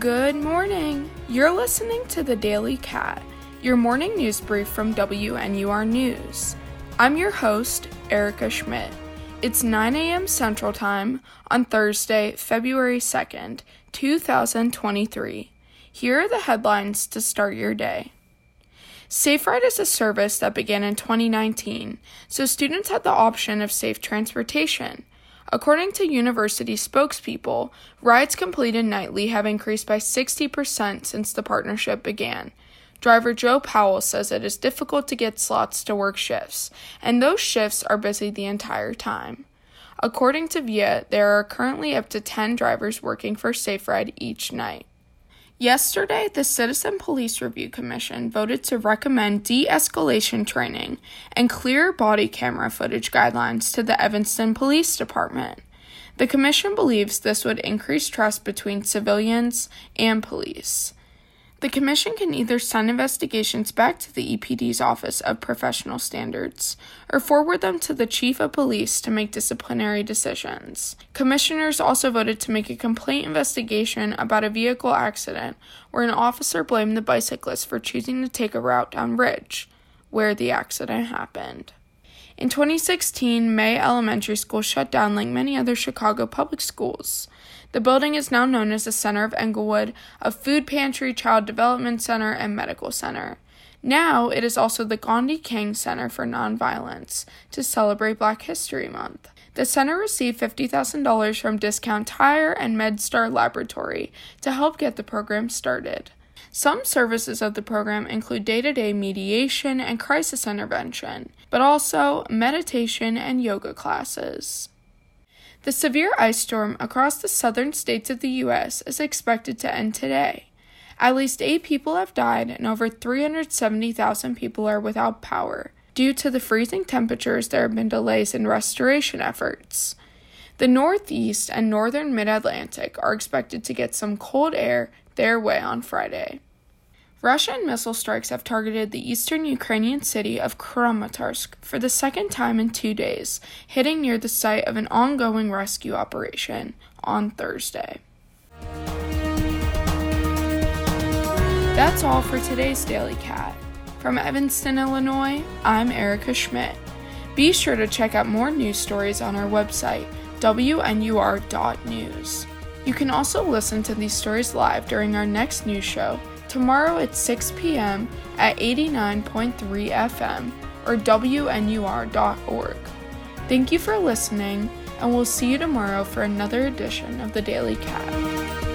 Good morning. You're listening to the Daily Cat, your morning news brief from WNUR News. I'm your host, Erica Schmidt. It's 9 a.m. Central Time on Thursday, February 2nd, 2023. Here are the headlines to start your day. SafeRide is a service that began in 2019, so students had the option of safe transportation. According to university spokespeople, rides completed nightly have increased by 60% since the partnership began. Driver Joe Powell says it is difficult to get slots to work shifts, and those shifts are busy the entire time. According to VIA, there are currently up to 10 drivers working for SafeRide each night. Yesterday, the Citizen Police Review Commission voted to recommend de escalation training and clear body camera footage guidelines to the Evanston Police Department. The Commission believes this would increase trust between civilians and police. The Commission can either send investigations back to the EPD's Office of Professional Standards or forward them to the Chief of Police to make disciplinary decisions. Commissioners also voted to make a complaint investigation about a vehicle accident where an officer blamed the bicyclist for choosing to take a route down Ridge, where the accident happened. In 2016, May Elementary School shut down like many other Chicago public schools. The building is now known as the Center of Englewood, a food pantry, child development center, and medical center. Now it is also the Gandhi King Center for Nonviolence to celebrate Black History Month. The center received $50,000 from Discount Tire and MedStar Laboratory to help get the program started. Some services of the program include day to day mediation and crisis intervention, but also meditation and yoga classes. The severe ice storm across the southern states of the U.S. is expected to end today. At least eight people have died, and over 370,000 people are without power. Due to the freezing temperatures, there have been delays in restoration efforts. The Northeast and Northern Mid Atlantic are expected to get some cold air their way on Friday. Russian missile strikes have targeted the eastern Ukrainian city of Kramatorsk for the second time in two days, hitting near the site of an ongoing rescue operation on Thursday. That's all for today's Daily Cat. From Evanston, Illinois, I'm Erica Schmidt. Be sure to check out more news stories on our website, wnur.news. You can also listen to these stories live during our next news show tomorrow at 6 p.m. at 89.3 FM or WNUR.org. Thank you for listening, and we'll see you tomorrow for another edition of the Daily Cat.